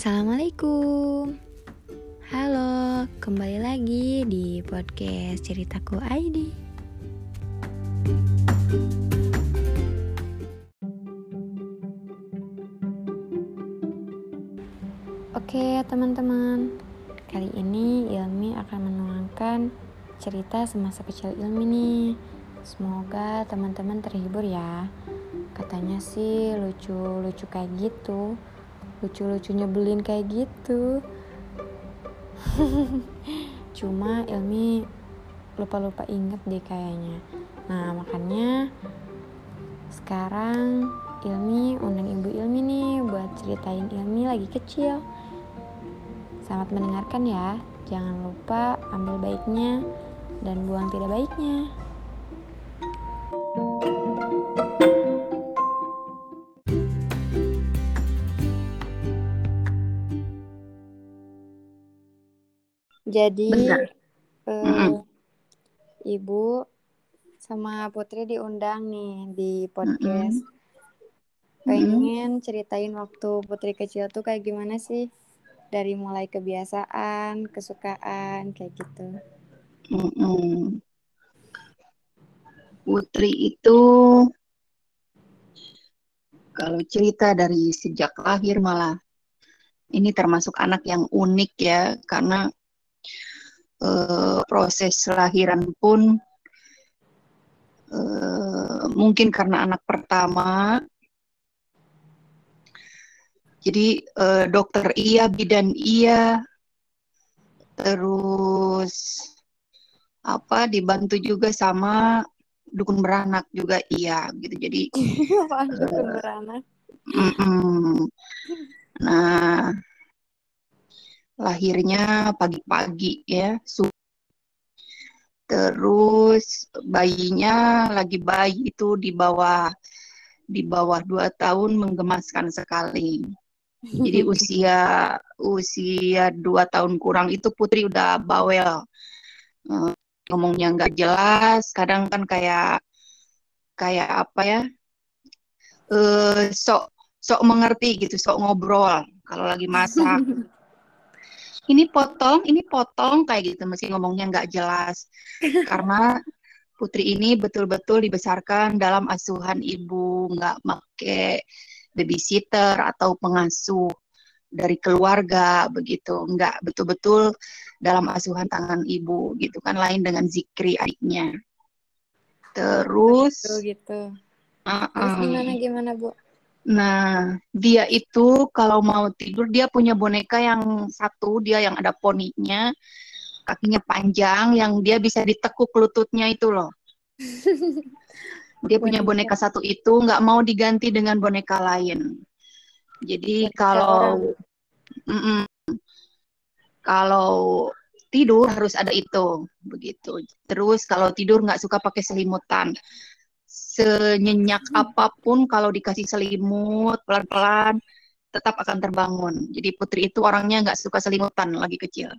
Assalamualaikum. Halo, kembali lagi di podcast Ceritaku ID Oke teman-teman. Kali ini Ilmi akan menuangkan cerita semasa kecil Ilmi nih. Semoga teman-teman terhibur ya. Katanya sih lucu-lucu kayak gitu lucu-lucu nyebelin kayak gitu. Cuma Ilmi lupa-lupa inget deh kayaknya. Nah makanya sekarang Ilmi undang ibu Ilmi nih buat ceritain Ilmi lagi kecil. Selamat mendengarkan ya. Jangan lupa ambil baiknya dan buang tidak baiknya Jadi uh, mm -hmm. Ibu sama Putri diundang nih di podcast. Mm -hmm. Pengen ceritain waktu Putri kecil tuh kayak gimana sih? Dari mulai kebiasaan, kesukaan, kayak gitu. Mm -hmm. Putri itu kalau cerita dari sejak lahir malah ini termasuk anak yang unik ya karena uh, proses lahiran pun uh, mungkin karena anak pertama. Jadi uh, dokter iya bidan iya. Terus apa dibantu juga sama dukun beranak juga iya gitu. Jadi dukun beranak. mm -mm. nah lahirnya pagi-pagi ya. Terus bayinya lagi bayi itu di bawah di bawah dua tahun menggemaskan sekali. Jadi usia usia dua tahun kurang itu Putri udah bawel, uh, ngomongnya nggak jelas. Kadang kan kayak kayak apa ya, uh, sok sok mengerti gitu, sok ngobrol kalau lagi masak. ini potong, ini potong kayak gitu meski ngomongnya nggak jelas. Karena Putri ini betul-betul dibesarkan dalam asuhan ibu, nggak make babysitter atau pengasuh dari keluarga begitu, nggak betul-betul dalam asuhan tangan ibu gitu kan lain dengan Zikri adiknya. Terus gitu. gitu. Uh -uh. Terus gimana gimana bu? Nah, dia itu kalau mau tidur dia punya boneka yang satu, dia yang ada poninya, kakinya panjang, yang dia bisa ditekuk lututnya itu loh. Dia punya boneka satu itu, nggak mau diganti dengan boneka lain. Jadi kalau mm -mm, kalau tidur harus ada itu, begitu. Terus kalau tidur nggak suka pakai selimutan senyenyak hmm. apa pun kalau dikasih selimut pelan-pelan tetap akan terbangun. Jadi Putri itu orangnya nggak suka selimutan lagi kecil.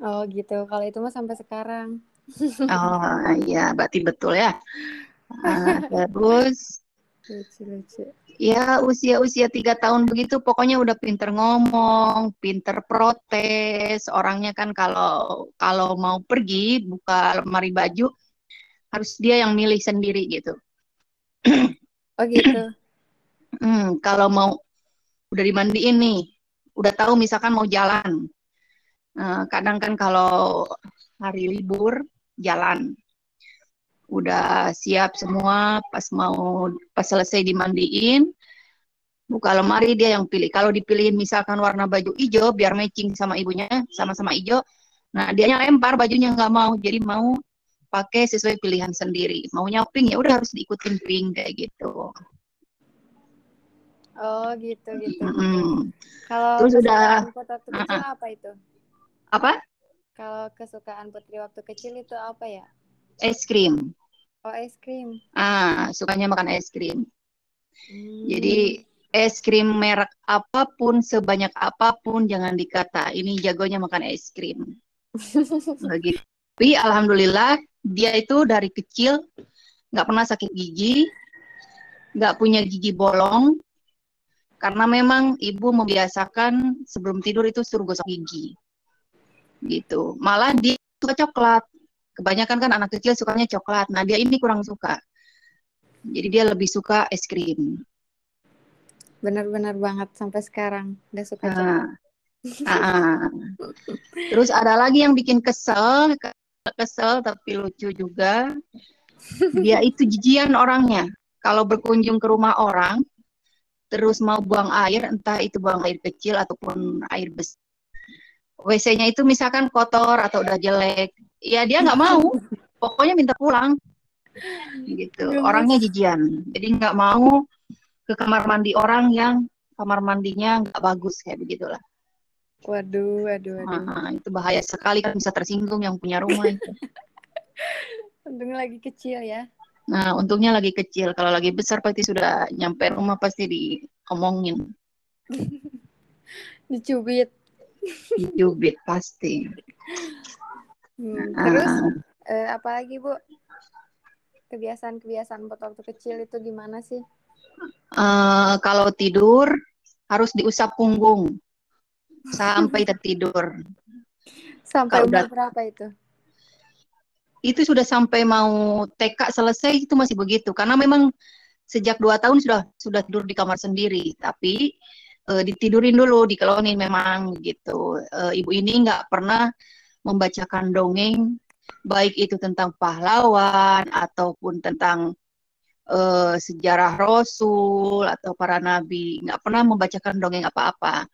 Oh gitu. Kalau itu mah sampai sekarang. oh iya, berarti betul ya. Nah, terus lucu-lucu. Ya usia-usia tiga tahun begitu, pokoknya udah pinter ngomong, pinter protes. Orangnya kan kalau kalau mau pergi buka lemari baju, harus dia yang milih sendiri gitu. Oh gitu. hmm, kalau mau udah dimandiin nih, udah tahu misalkan mau jalan. Nah, kadang kan kalau hari libur jalan, udah siap semua, pas mau pas selesai dimandiin, buka lemari dia yang pilih. Kalau dipilihin misalkan warna baju hijau biar matching sama ibunya, sama-sama hijau. Nah, dia lempar bajunya nggak mau, jadi mau pakai sesuai pilihan sendiri. Maunya pink ya udah harus diikutin pink kayak gitu. Oh gitu gitu. Mm -hmm. Kalau terus udah waktu kecil uh -uh. apa itu? Apa? Kalau kesukaan putri waktu kecil itu apa ya? Es krim. Oh es krim. Ah sukanya makan es krim. Hmm. Jadi es krim merek apa pun sebanyak apa pun jangan dikata ini jagonya makan es krim. Begitu. Tapi alhamdulillah dia itu dari kecil nggak pernah sakit gigi, nggak punya gigi bolong, karena memang ibu membiasakan sebelum tidur itu suruh gosok gigi. Gitu. Malah dia suka coklat. Kebanyakan kan anak kecil sukanya coklat. Nah dia ini kurang suka. Jadi dia lebih suka es krim. Benar-benar banget sampai sekarang udah suka nah, coklat. Uh, terus ada lagi yang bikin kesel kesel tapi lucu juga dia itu jijian orangnya kalau berkunjung ke rumah orang terus mau buang air entah itu buang air kecil ataupun air besar WC-nya itu misalkan kotor atau udah jelek, ya dia nggak mau, pokoknya minta pulang. Gitu. Orangnya jijian, jadi nggak mau ke kamar mandi orang yang kamar mandinya nggak bagus kayak begitulah. Waduh, waduh, waduh. Nah, itu bahaya sekali kan bisa tersinggung yang punya rumah itu. untungnya lagi kecil ya. Nah, untungnya lagi kecil. Kalau lagi besar pasti sudah nyampe rumah pasti diomongin. Dicubit. Jubit pasti. Hmm, terus uh, uh, apa lagi Bu? Kebiasaan-kebiasaan buat waktu kecil itu gimana sih? Uh, kalau tidur harus diusap punggung sampai tertidur. Sampai umur berapa itu? Itu sudah sampai mau TK selesai itu masih begitu karena memang sejak dua tahun sudah sudah tidur di kamar sendiri tapi uh, ditidurin dulu, dikelonin memang gitu. Uh, ibu ini nggak pernah membacakan dongeng, baik itu tentang pahlawan ataupun tentang uh, sejarah Rasul atau para nabi, nggak pernah membacakan dongeng apa-apa.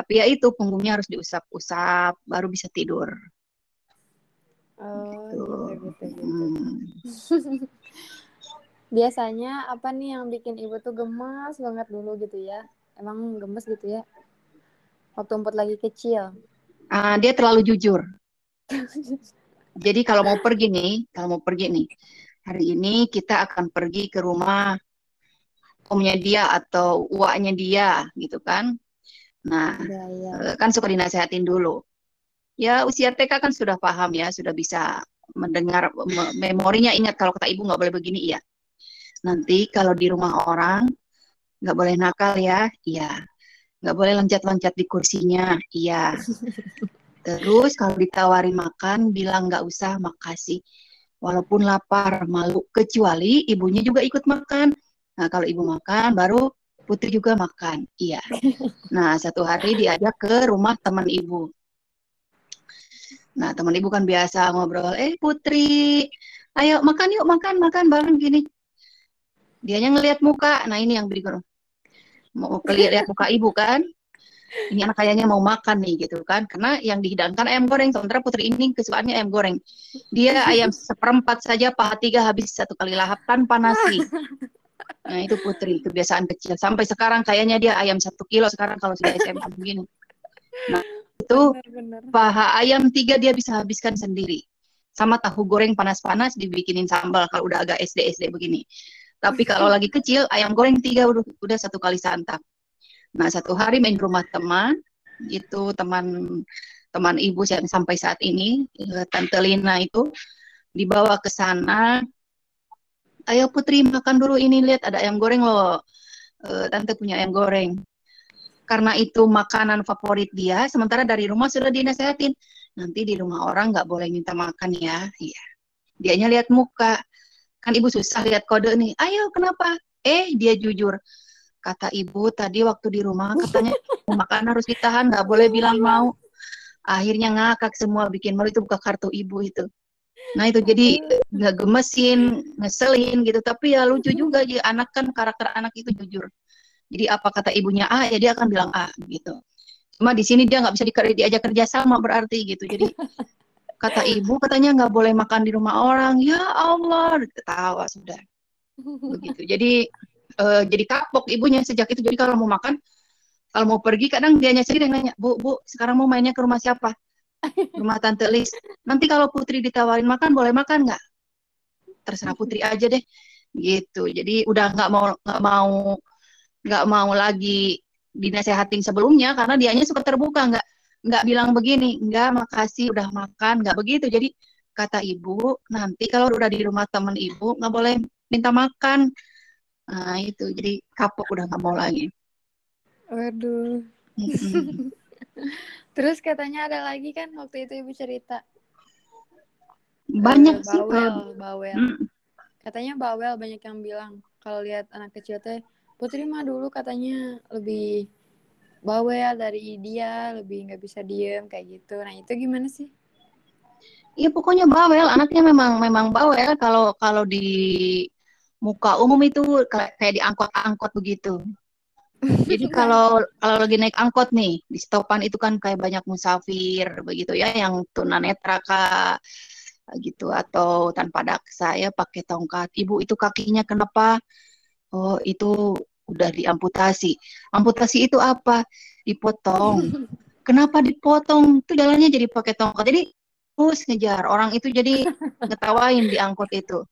Tapi ya itu punggungnya harus diusap-usap, baru bisa tidur. Oh, gitu, gitu, gitu. Hmm. Biasanya apa nih yang bikin ibu tuh gemas banget dulu gitu ya? Emang gemes gitu ya? Waktu empat lagi kecil. Uh, dia terlalu jujur. Jadi kalau mau pergi nih, kalau mau pergi nih, hari ini kita akan pergi ke rumah omnya dia atau uaknya dia, gitu kan? Nah, ya, ya. kan suka dinasehatin dulu. Ya usia TK kan sudah paham ya, sudah bisa mendengar memorinya ingat kalau kata ibu nggak boleh begini ya. Nanti kalau di rumah orang nggak boleh nakal ya, iya. Nggak boleh loncat-loncat di kursinya, iya. Terus kalau ditawari makan, bilang nggak usah, makasih. Walaupun lapar, malu. Kecuali ibunya juga ikut makan. Nah, kalau ibu makan, baru putri juga makan. Iya. Nah, satu hari diajak ke rumah teman ibu. Nah, teman ibu kan biasa ngobrol, eh putri, ayo makan yuk, makan, makan bareng gini. Dianya ngelihat muka, nah ini yang berikut mau lihat muka ibu kan ini anak kayaknya mau makan nih gitu kan karena yang dihidangkan ayam goreng sementara putri ini kesukaannya ayam goreng dia ayam seperempat saja paha tiga habis satu kali lahap tanpa nasi nah itu putri kebiasaan kecil sampai sekarang kayaknya dia ayam satu kilo sekarang kalau sudah SMA begini nah itu benar, benar. paha ayam tiga dia bisa habiskan sendiri sama tahu goreng panas-panas dibikinin sambal kalau udah agak SD SD begini tapi kalau lagi kecil, ayam goreng tiga udah, udah satu kali santap. Nah, satu hari main rumah teman, itu teman teman ibu yang sampai saat ini, eh, Tante Lina itu dibawa ke sana. Ayo Putri makan dulu ini, lihat ada ayam goreng loh. Eh, Tante punya ayam goreng. Karena itu makanan favorit dia, sementara dari rumah sudah dinasehatin. Nanti di rumah orang nggak boleh minta makan ya. Iya. Dianya lihat muka kan ibu susah lihat kode nih ayo kenapa eh dia jujur kata ibu tadi waktu di rumah katanya makan harus ditahan nggak boleh bilang mau akhirnya ngakak semua bikin malu itu buka kartu ibu itu nah itu jadi nggak gemesin ngeselin gitu. Tapi ya lucu juga jadi anak kan karakter anak itu jujur. Jadi apa kata ibunya A ya dia akan bilang A gitu. Cuma di sini dia nggak bisa diajak kerja sama berarti gitu. Jadi kata ibu katanya nggak boleh makan di rumah orang. Ya Allah ketawa sudah. Begitu. Jadi uh, jadi kapok ibunya sejak itu. Jadi kalau mau makan kalau mau pergi kadang dia sendiri yang nanya bu bu sekarang mau mainnya ke rumah siapa rumah tante Lis nanti kalau putri ditawarin makan boleh makan nggak terserah putri aja deh gitu jadi udah nggak mau nggak mau nggak mau lagi dinasehatin sebelumnya karena dianya suka terbuka nggak nggak bilang begini, nggak makasih udah makan, nggak begitu. Jadi kata ibu, nanti kalau udah di rumah teman ibu nggak boleh minta makan. Nah itu, jadi kapok udah nggak mau lagi. Waduh. Terus katanya ada lagi kan waktu itu ibu cerita. Banyak uh, sih. Bawel, bawel. Mm. Katanya bawel banyak yang bilang kalau lihat anak kecil teh Putri mah dulu katanya lebih bawel dari dia, lebih nggak bisa diem kayak gitu. Nah itu gimana sih? Iya pokoknya bawel, anaknya memang memang bawel kalau kalau di muka umum itu kayak di angkot-angkot begitu. Jadi kalau kalau lagi naik angkot nih di stopan itu kan kayak banyak musafir begitu ya yang tunanetra kak gitu atau tanpa daksa ya pakai tongkat. Ibu itu kakinya kenapa? Oh itu udah diamputasi. Amputasi itu apa? Dipotong. Kenapa dipotong? Itu jalannya jadi pakai tongkat. Jadi terus ngejar orang itu jadi ngetawain di angkot itu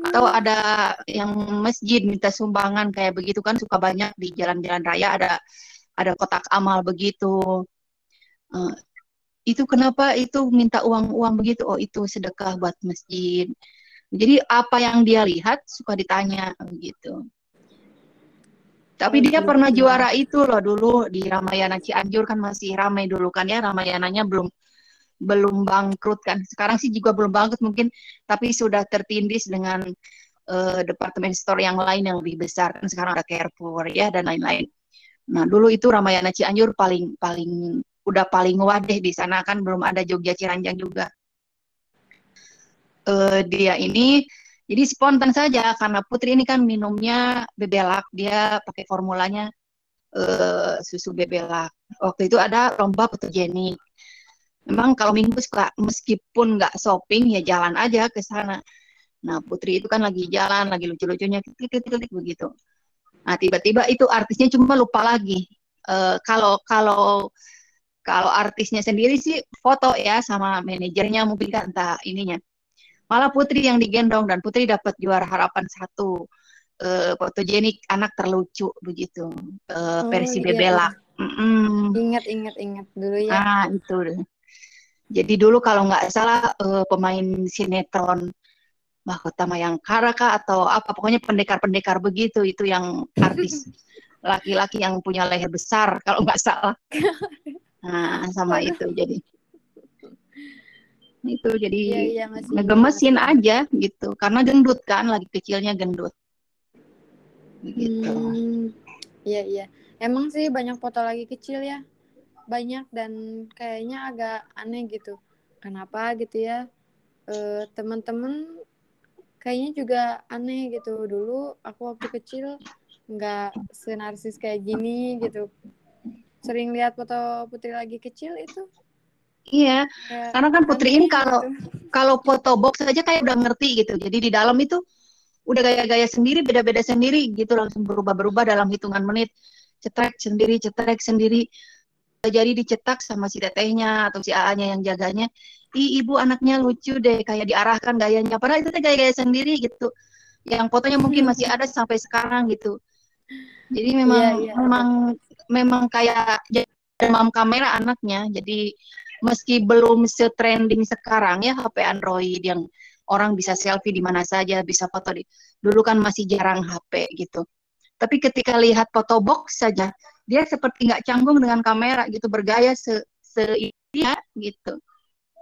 atau ada yang masjid minta sumbangan kayak begitu kan suka banyak di jalan-jalan raya ada ada kotak amal begitu. Uh, itu kenapa itu minta uang-uang begitu? Oh itu sedekah buat masjid. Jadi apa yang dia lihat suka ditanya begitu. Tapi dia pernah juara itu loh dulu di Ramayana Cianjur kan masih ramai dulu kan ya Ramayananya belum belum bangkrut kan. Sekarang sih juga belum bangkrut mungkin, tapi sudah tertindis dengan uh, departemen store yang lain yang lebih besar. Kan sekarang ada Carrefour ya dan lain-lain. Nah dulu itu Ramayana Cianjur paling paling udah paling wadeh di sana kan belum ada Jogja Ciranjang juga. Uh, dia ini jadi spontan saja karena Putri ini kan minumnya bebelak, dia pakai formulanya uh, susu bebelak. Waktu itu ada lomba fotogenik memang kalau minggu suka meskipun nggak shopping ya jalan aja ke sana. Nah Putri itu kan lagi jalan, lagi lucu-lucunya titik-titik begitu. Nah tiba-tiba itu artisnya cuma lupa lagi. Uh, kalau kalau kalau artisnya sendiri sih foto ya sama manajernya mungkin kan entah ininya. Malah Putri yang digendong dan Putri dapat juara harapan satu uh, fotogenik anak terlucu begitu uh, versi iya, bebelak. Mm -mm. Ingat ingat ingat dulu ya. Ah itu jadi dulu kalau nggak salah uh, pemain sinetron Mahkota Mayangkara kah atau apa pokoknya pendekar-pendekar begitu itu yang artis laki-laki yang punya leher besar kalau nggak salah. Nah, sama itu jadi itu jadi ya, ya, ngegemesin aja gitu. Karena gendut kan lagi kecilnya gendut. Gitu iya iya. Emang sih banyak foto lagi kecil ya banyak dan kayaknya agak aneh gitu. Kenapa gitu ya? E, teman-teman kayaknya juga aneh gitu. Dulu aku waktu kecil nggak senarsis kayak gini gitu. Sering lihat foto putri lagi kecil itu. Iya kayak karena kan putri ini kalau gitu. kalau foto box aja kayak udah ngerti gitu. Jadi di dalam itu udah gaya-gaya sendiri beda-beda sendiri gitu. Langsung berubah-berubah dalam hitungan menit. Cetrek sendiri cetrek sendiri jadi dicetak sama si tetehnya atau si AA-nya yang jaganya, ih ibu anaknya lucu deh, kayak diarahkan gayanya. Padahal itu gaya-gaya sendiri gitu. Yang fotonya mungkin masih ada sampai sekarang gitu. Jadi memang yeah, yeah. memang memang kayak demam kamera anaknya. Jadi meski belum setrending sekarang ya HP Android yang orang bisa selfie di mana saja, bisa foto di. Dulu kan masih jarang HP gitu. Tapi ketika lihat foto box saja, dia seperti nggak canggung dengan kamera gitu bergaya se, se ya, gitu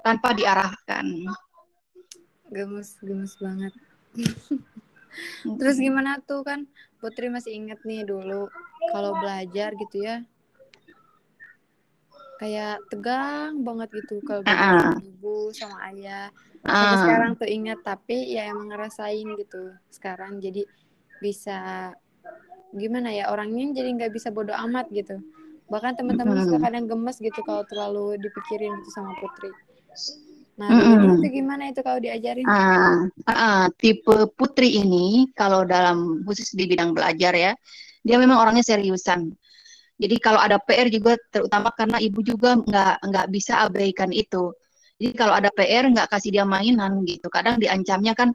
tanpa diarahkan. Gemes gemes banget. Terus gimana tuh kan? Putri masih inget nih dulu kalau belajar gitu ya. Kayak tegang banget gitu kalau belajar uh. ibu sama ayah. Sampai uh. sekarang tuh ingat tapi ya emang ngerasain gitu. Sekarang jadi bisa gimana ya orangnya jadi nggak bisa bodoh amat gitu. Bahkan teman-teman suka kadang gemes gitu kalau terlalu dipikirin gitu sama Putri. Nah mm-hmm. itu gimana itu kalau diajarin? Uh, uh, tipe Putri ini kalau dalam khusus di bidang belajar ya dia memang orangnya seriusan. Jadi kalau ada PR juga terutama karena ibu juga nggak nggak bisa abaikan itu. Jadi kalau ada PR nggak kasih dia mainan gitu kadang diancamnya kan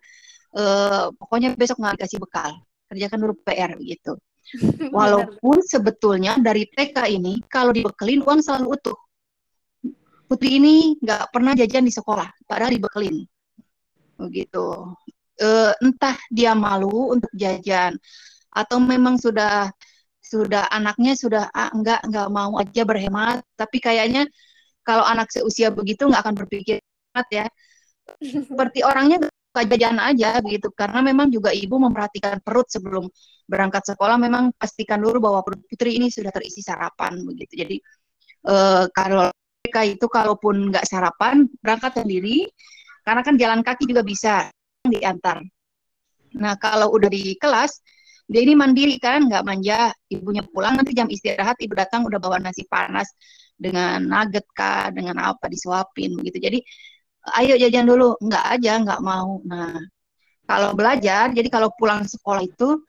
uh, pokoknya besok nggak dikasih bekal kerjakan dulu PR gitu. Walaupun sebetulnya dari TK ini kalau dibekelin uang selalu utuh. Putri ini nggak pernah jajan di sekolah, padahal dibekelin. Begitu. E, entah dia malu untuk jajan atau memang sudah sudah anaknya sudah ah, enggak enggak mau aja berhemat tapi kayaknya kalau anak seusia begitu nggak akan berpikir ya seperti orangnya jajan aja begitu. Karena memang juga ibu memperhatikan perut sebelum berangkat sekolah. Memang pastikan dulu bahwa putri ini sudah terisi sarapan begitu. Jadi uh, kalau mereka itu kalaupun nggak sarapan berangkat sendiri. Karena kan jalan kaki juga bisa diantar. Nah kalau udah di kelas dia ini mandiri kan nggak manja. Ibunya pulang nanti jam istirahat ibu datang udah bawa nasi panas dengan nugget kah dengan apa disuapin begitu. Jadi ayo jajan dulu. Nggak aja nggak mau. Nah kalau belajar jadi kalau pulang sekolah itu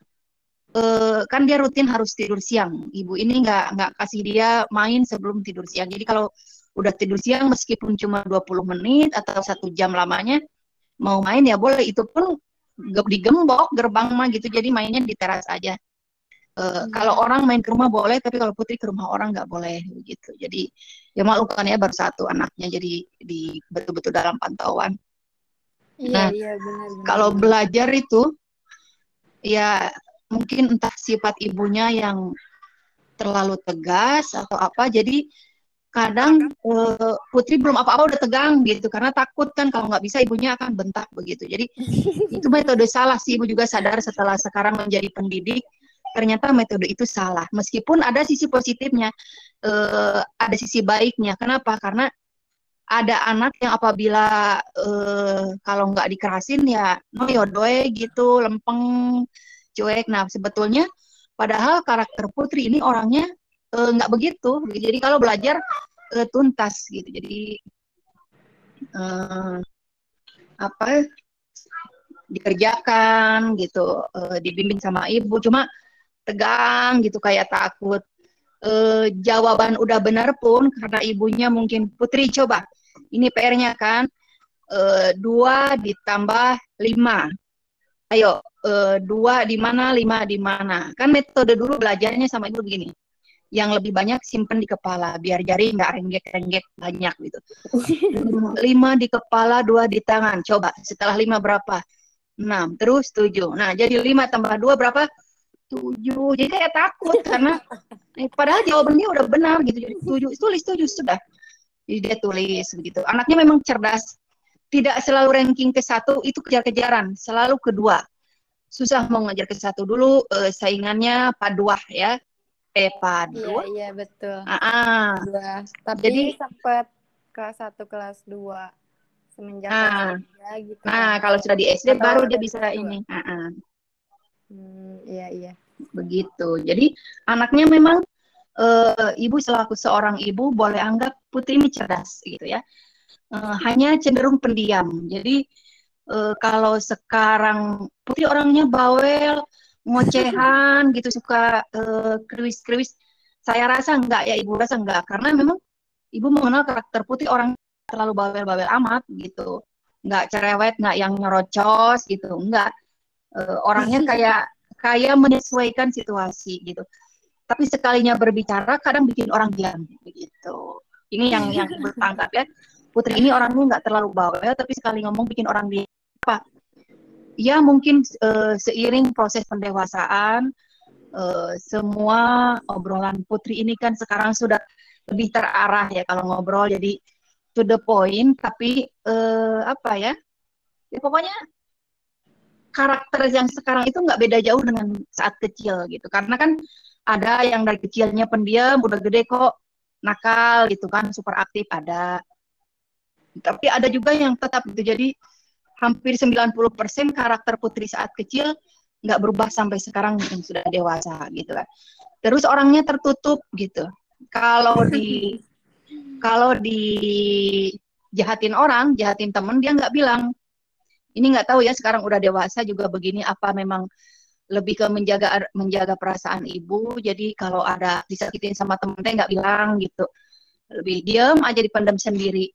eh, kan dia rutin harus tidur siang. Ibu ini nggak nggak kasih dia main sebelum tidur siang. Jadi kalau udah tidur siang meskipun cuma 20 menit atau satu jam lamanya mau main ya boleh. Itu pun digembok gerbang mah gitu. Jadi mainnya di teras aja Uh, hmm. Kalau orang main ke rumah boleh, tapi kalau putri ke rumah orang nggak boleh begitu. Jadi ya malukan ya baru satu anaknya, jadi di betul-betul dalam pantauan. Iya, nah, iya benar, benar. Kalau belajar itu ya mungkin entah sifat ibunya yang terlalu tegas atau apa, jadi kadang uh, putri belum apa-apa udah tegang gitu karena takut kan kalau nggak bisa ibunya akan bentak begitu. Jadi itu metode salah sih ibu juga sadar setelah sekarang menjadi pendidik ternyata metode itu salah. Meskipun ada sisi positifnya, uh, ada sisi baiknya. Kenapa? Karena ada anak yang apabila uh, kalau nggak dikerasin ya noyodoe gitu, lempeng, cuek. Nah sebetulnya padahal karakter Putri ini orangnya uh, nggak begitu. Jadi kalau belajar uh, tuntas gitu. Jadi uh, apa dikerjakan gitu, dibimbing sama ibu. Cuma tegang gitu kayak takut. E, jawaban udah benar pun karena ibunya mungkin putri coba ini PR-nya kan e, dua ditambah lima. Ayo e, dua di mana lima di mana. Kan metode dulu belajarnya sama ibu begini yang lebih banyak simpen di kepala biar jari nggak renggek-renggek banyak gitu. Lima di kepala dua di tangan. Coba setelah lima berapa? Enam. Terus tujuh. Nah jadi lima tambah dua berapa tujuh jadi kayak takut karena eh, padahal jawabannya udah benar gitu. Jadi tujuh tulis tujuh sudah. Jadi dia tulis begitu. Anaknya memang cerdas. Tidak selalu ranking ke satu itu kejar-kejaran. Selalu kedua susah mau ngejar ke satu dulu eh, saingannya paduah ya. Eh padua iya, iya betul. Ah, ah. Dua. tapi jadi sempat kelas satu kelas dua semenjak ah. kelas gitu. Nah kalau sudah di SD baru dia bisa ini. Ah, ah. Hmm, iya iya. Begitu. Jadi anaknya memang uh, ibu selaku seorang ibu boleh anggap putri ini cerdas gitu ya. Uh, hanya cenderung pendiam. Jadi uh, kalau sekarang putri orangnya bawel, ngocehan gitu suka uh, kriwis-kriwis. Saya rasa enggak ya ibu rasa enggak karena memang ibu mengenal karakter putri orang terlalu bawel-bawel amat gitu. Enggak cerewet, enggak yang nyerocos gitu, enggak uh, orangnya kayak kayak menyesuaikan situasi gitu. Tapi sekalinya berbicara kadang bikin orang diam begitu. Ini yang yang bertangkap ya. Putri ini orangnya nggak terlalu bawel tapi sekali ngomong bikin orang diam. Apa? Ya mungkin uh, seiring proses pendewasaan uh, semua obrolan putri ini kan sekarang sudah lebih terarah ya kalau ngobrol. Jadi to the point tapi uh, apa ya? Ya pokoknya karakter yang sekarang itu nggak beda jauh dengan saat kecil gitu. Karena kan ada yang dari kecilnya pendiam udah gede kok nakal gitu kan super aktif ada. Tapi ada juga yang tetap gitu. Jadi hampir 90% karakter putri saat kecil nggak berubah sampai sekarang yang sudah dewasa gitu kan. Terus orangnya tertutup gitu. Kalau di kalau di jahatin orang jahatin temen dia nggak bilang ini nggak tahu ya sekarang udah dewasa juga begini apa memang lebih ke menjaga menjaga perasaan ibu. Jadi kalau ada disakitin sama temen nggak bilang gitu. Lebih diam aja dipendam sendiri.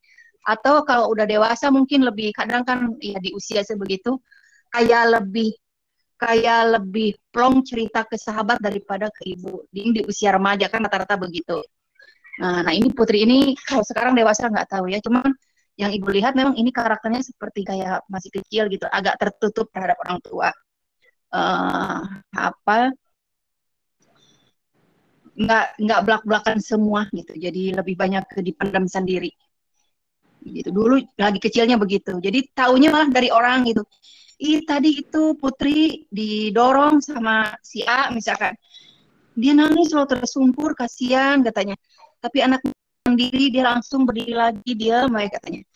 Atau kalau udah dewasa mungkin lebih kadang kan ya di usia sebegitu kayak lebih kayak lebih plong cerita ke sahabat daripada ke ibu. Di, di usia remaja kan rata-rata begitu. Nah, nah ini putri ini kalau sekarang dewasa nggak tahu ya. Cuman yang ibu lihat memang ini karakternya seperti kayak masih kecil gitu, agak tertutup terhadap orang tua. Uh, apa? Nggak nggak belak belakan semua gitu jadi lebih banyak ke dipendam sendiri. Gitu dulu lagi kecilnya begitu. Jadi taunya malah dari orang gitu. Ih tadi itu putri didorong sama si A misalkan. Dia nangis loh tersumpur kasihan katanya. Tapi anak sendiri dia langsung berdiri lagi dia mereka katanya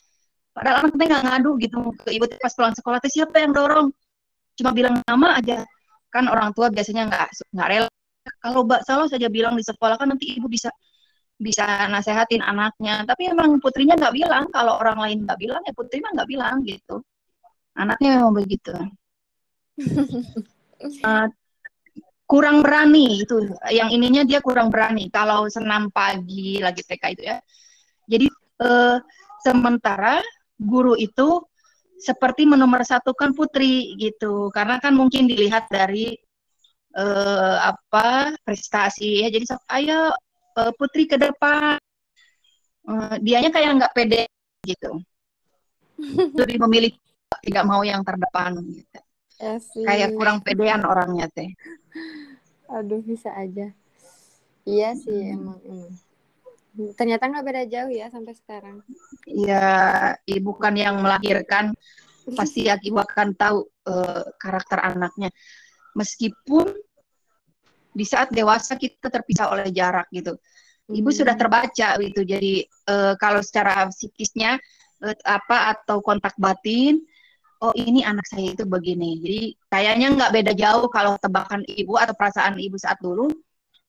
padahal anaknya nggak ngadu gitu ke ibu pas pulang sekolah teh siapa yang dorong? Cuma bilang nama aja. Kan orang tua biasanya nggak nggak rela. Kalau mbak salah saja bilang di sekolah kan nanti ibu bisa bisa nasehatin anaknya. Tapi emang putrinya nggak bilang. Kalau orang lain nggak bilang ya putri mah nggak bilang gitu. Anaknya memang begitu. Uh, kurang berani itu. Yang ininya dia kurang berani. Kalau senam pagi lagi TK itu ya. Jadi uh, sementara guru itu seperti menomorsatukan putri gitu karena kan mungkin dilihat dari uh, apa prestasi ya jadi ayo uh, Putri ke depan. Uh, dianya kayak nggak pede gitu. Lebih memilih tidak mau yang terdepan gitu. Asik. Kayak kurang pedean orangnya teh. Aduh bisa aja. Iya sih hmm. emang emang. Ternyata nggak beda jauh ya sampai sekarang. Iya, ibu kan yang melahirkan pasti ibu akan tahu uh, karakter anaknya. Meskipun di saat dewasa kita terpisah oleh jarak gitu. Ibu hmm. sudah terbaca gitu. Jadi uh, kalau secara psikisnya uh, apa atau kontak batin, oh ini anak saya itu begini. Jadi kayaknya nggak beda jauh kalau tebakan ibu atau perasaan ibu saat dulu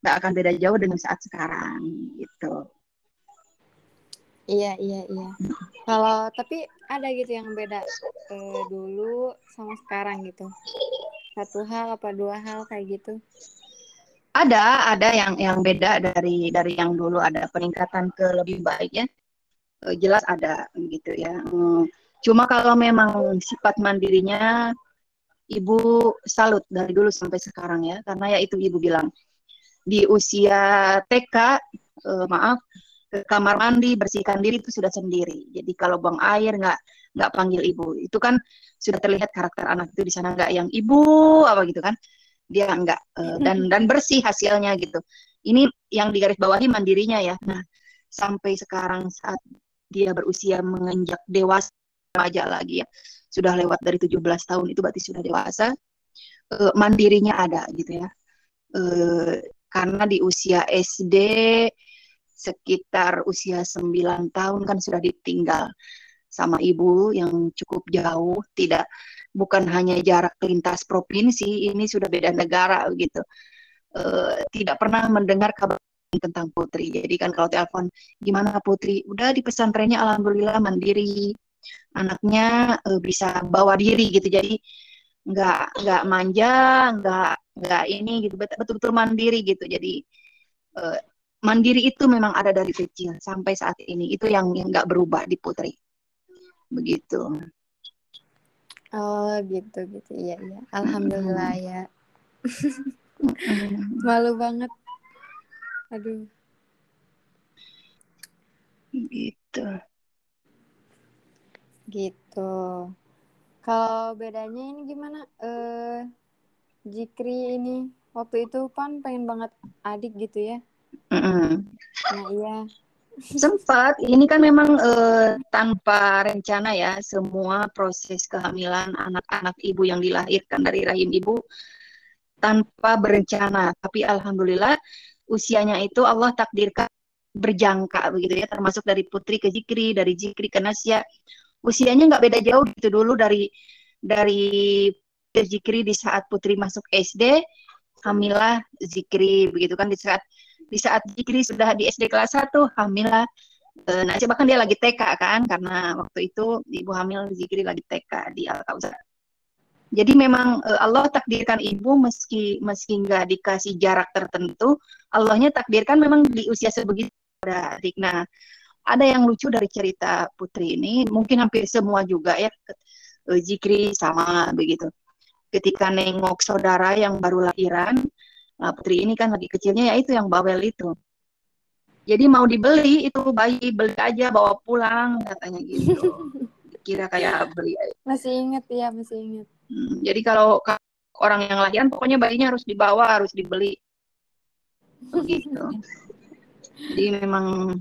nggak akan beda jauh dengan saat sekarang gitu. Iya iya iya. Kalau tapi ada gitu yang beda uh, dulu sama sekarang gitu. Satu hal apa dua hal kayak gitu? ada ada yang yang beda dari dari yang dulu ada peningkatan ke lebih baik ya eh, jelas ada gitu ya hmm, cuma kalau memang sifat mandirinya ibu salut dari dulu sampai sekarang ya karena ya itu ibu bilang di usia TK eh, maaf ke kamar mandi bersihkan diri itu sudah sendiri jadi kalau buang air nggak nggak panggil ibu itu kan sudah terlihat karakter anak itu di sana nggak yang ibu apa gitu kan dia enggak uh, dan dan bersih hasilnya gitu. Ini yang digaris bawahi mandirinya ya. Nah, sampai sekarang saat dia berusia menginjak dewasa aja lagi ya. Sudah lewat dari 17 tahun itu berarti sudah dewasa. Uh, mandirinya ada gitu ya. Uh, karena di usia SD sekitar usia 9 tahun kan sudah ditinggal sama ibu yang cukup jauh, tidak bukan hanya jarak lintas provinsi, ini sudah beda negara gitu. Uh, tidak pernah mendengar kabar tentang Putri. Jadi kan kalau telepon, gimana Putri? Udah di pesantrennya alhamdulillah mandiri, anaknya uh, bisa bawa diri gitu. Jadi nggak nggak manja, nggak nggak ini gitu, betul-betul mandiri gitu. Jadi uh, mandiri itu memang ada dari kecil sampai saat ini. Itu yang nggak berubah di Putri. Begitu. Oh gitu gitu. Iya iya. Alhamdulillah mm. ya malu banget. Aduh. Gitu. Gitu. Kalau bedanya ini gimana? Eh Jikri ini waktu itu pan pengen banget adik gitu ya mm nah iya Sempat, ini kan memang uh, tanpa rencana ya, semua proses kehamilan anak-anak ibu yang dilahirkan dari rahim ibu tanpa berencana. Tapi alhamdulillah usianya itu Allah takdirkan berjangka begitu ya, termasuk dari putri ke Zikri, dari Zikri ke Nasya. Usianya nggak beda jauh gitu dulu dari dari Zikri di saat putri masuk SD, hamilah Zikri begitu kan di saat di saat Jikri sudah di SD kelas 1 hamil Uh, nah, bahkan dia lagi TK kan karena waktu itu ibu hamil Zikri lagi TK di Al Kausar. Jadi memang uh, Allah takdirkan ibu meski meski nggak dikasih jarak tertentu, Allahnya takdirkan memang di usia sebegitu ada adik. Nah, ada yang lucu dari cerita Putri ini, mungkin hampir semua juga ya uh, Zikri sama begitu. Ketika nengok saudara yang baru lahiran, Nah, putri ini kan lagi kecilnya ya itu yang bawel itu. Jadi mau dibeli itu bayi beli aja bawa pulang katanya gitu. Kira kayak beli. Masih inget ya, masih inget. Hmm, jadi kalau orang yang lahiran pokoknya bayinya harus dibawa, harus dibeli. begitu jadi memang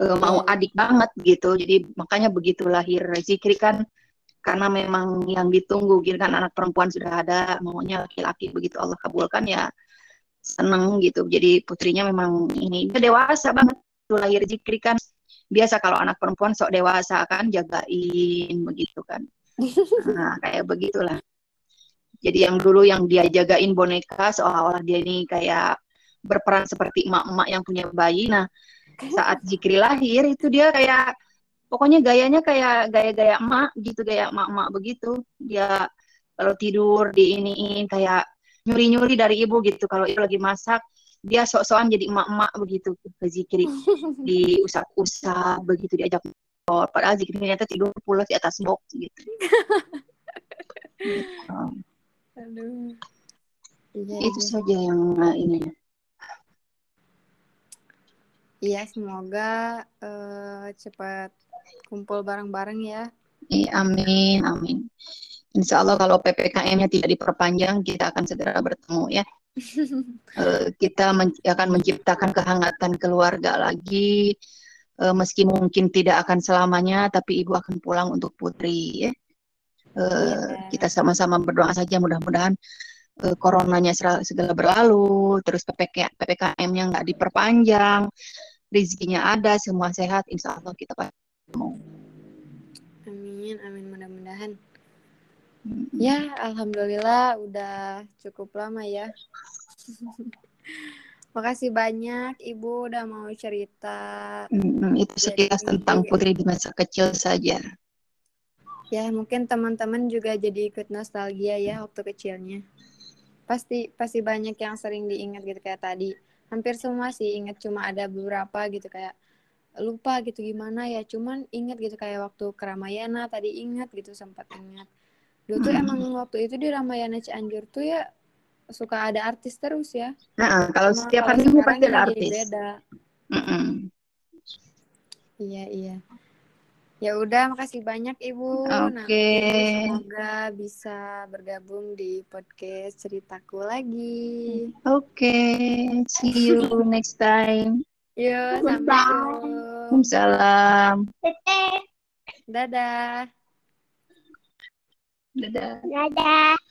uh, mau adik banget gitu jadi makanya begitu lahir Zikri kan karena memang yang ditunggu gitu kan anak perempuan sudah ada maunya laki-laki begitu Allah kabulkan ya seneng gitu. Jadi putrinya memang ini dia dewasa banget tuh lahir Zikri kan. Biasa kalau anak perempuan sok dewasa kan jagain begitu kan. Nah kayak begitulah. Jadi yang dulu yang dia jagain boneka seolah-olah dia ini kayak berperan seperti emak-emak yang punya bayi. Nah saat Zikri lahir itu dia kayak pokoknya gayanya kayak gaya-gaya emak gitu gaya emak-emak begitu dia kalau tidur diiniin kayak nyuri-nyuri dari ibu gitu kalau ibu lagi masak dia sok-sokan jadi emak-emak begitu ke zikri diusap-usap begitu diajak ngobrol padahal zikri ternyata tidur pulas di atas box gitu, gitu. Aduh. Iya, itu iya. saja yang uh, ini Iya, semoga uh, cepat kumpul bareng-bareng ya. Iya, amin, amin. Insya Allah kalau PPKM-nya tidak diperpanjang, kita akan segera bertemu ya. uh, kita men akan menciptakan kehangatan keluarga lagi, uh, meski mungkin tidak akan selamanya, tapi ibu akan pulang untuk putri ya. Uh, yeah. Kita sama-sama berdoa saja mudah-mudahan uh, coronanya segera berlalu, terus PPK, PPKM-nya nggak diperpanjang, rezekinya ada, semua sehat, insya Allah kita pasti Amin, amin mudah-mudahan. Ya, alhamdulillah udah cukup lama ya. Makasih banyak Ibu udah mau cerita. Hmm, itu sekilas tentang Putri di masa kecil saja. Ya, mungkin teman-teman juga jadi ikut nostalgia ya waktu kecilnya. Pasti pasti banyak yang sering diingat gitu kayak tadi. Hampir semua sih ingat cuma ada beberapa gitu kayak lupa gitu gimana ya cuman inget gitu kayak waktu ke Ramayana tadi inget gitu sempat ingat. Dulu tuh emang waktu itu di Ramayana Cianjur tuh ya suka ada artis terus ya. Nah, kalau Cuma setiap hari minggu pasti ada artis. beda. Iya iya. Ya udah makasih banyak ibu. Oke. okay. semoga bisa bergabung di podcast ceritaku lagi. Oke okay. see you next time. Yuk, Assalamualaikum. Salam. Dadah. Dadah. Dadah.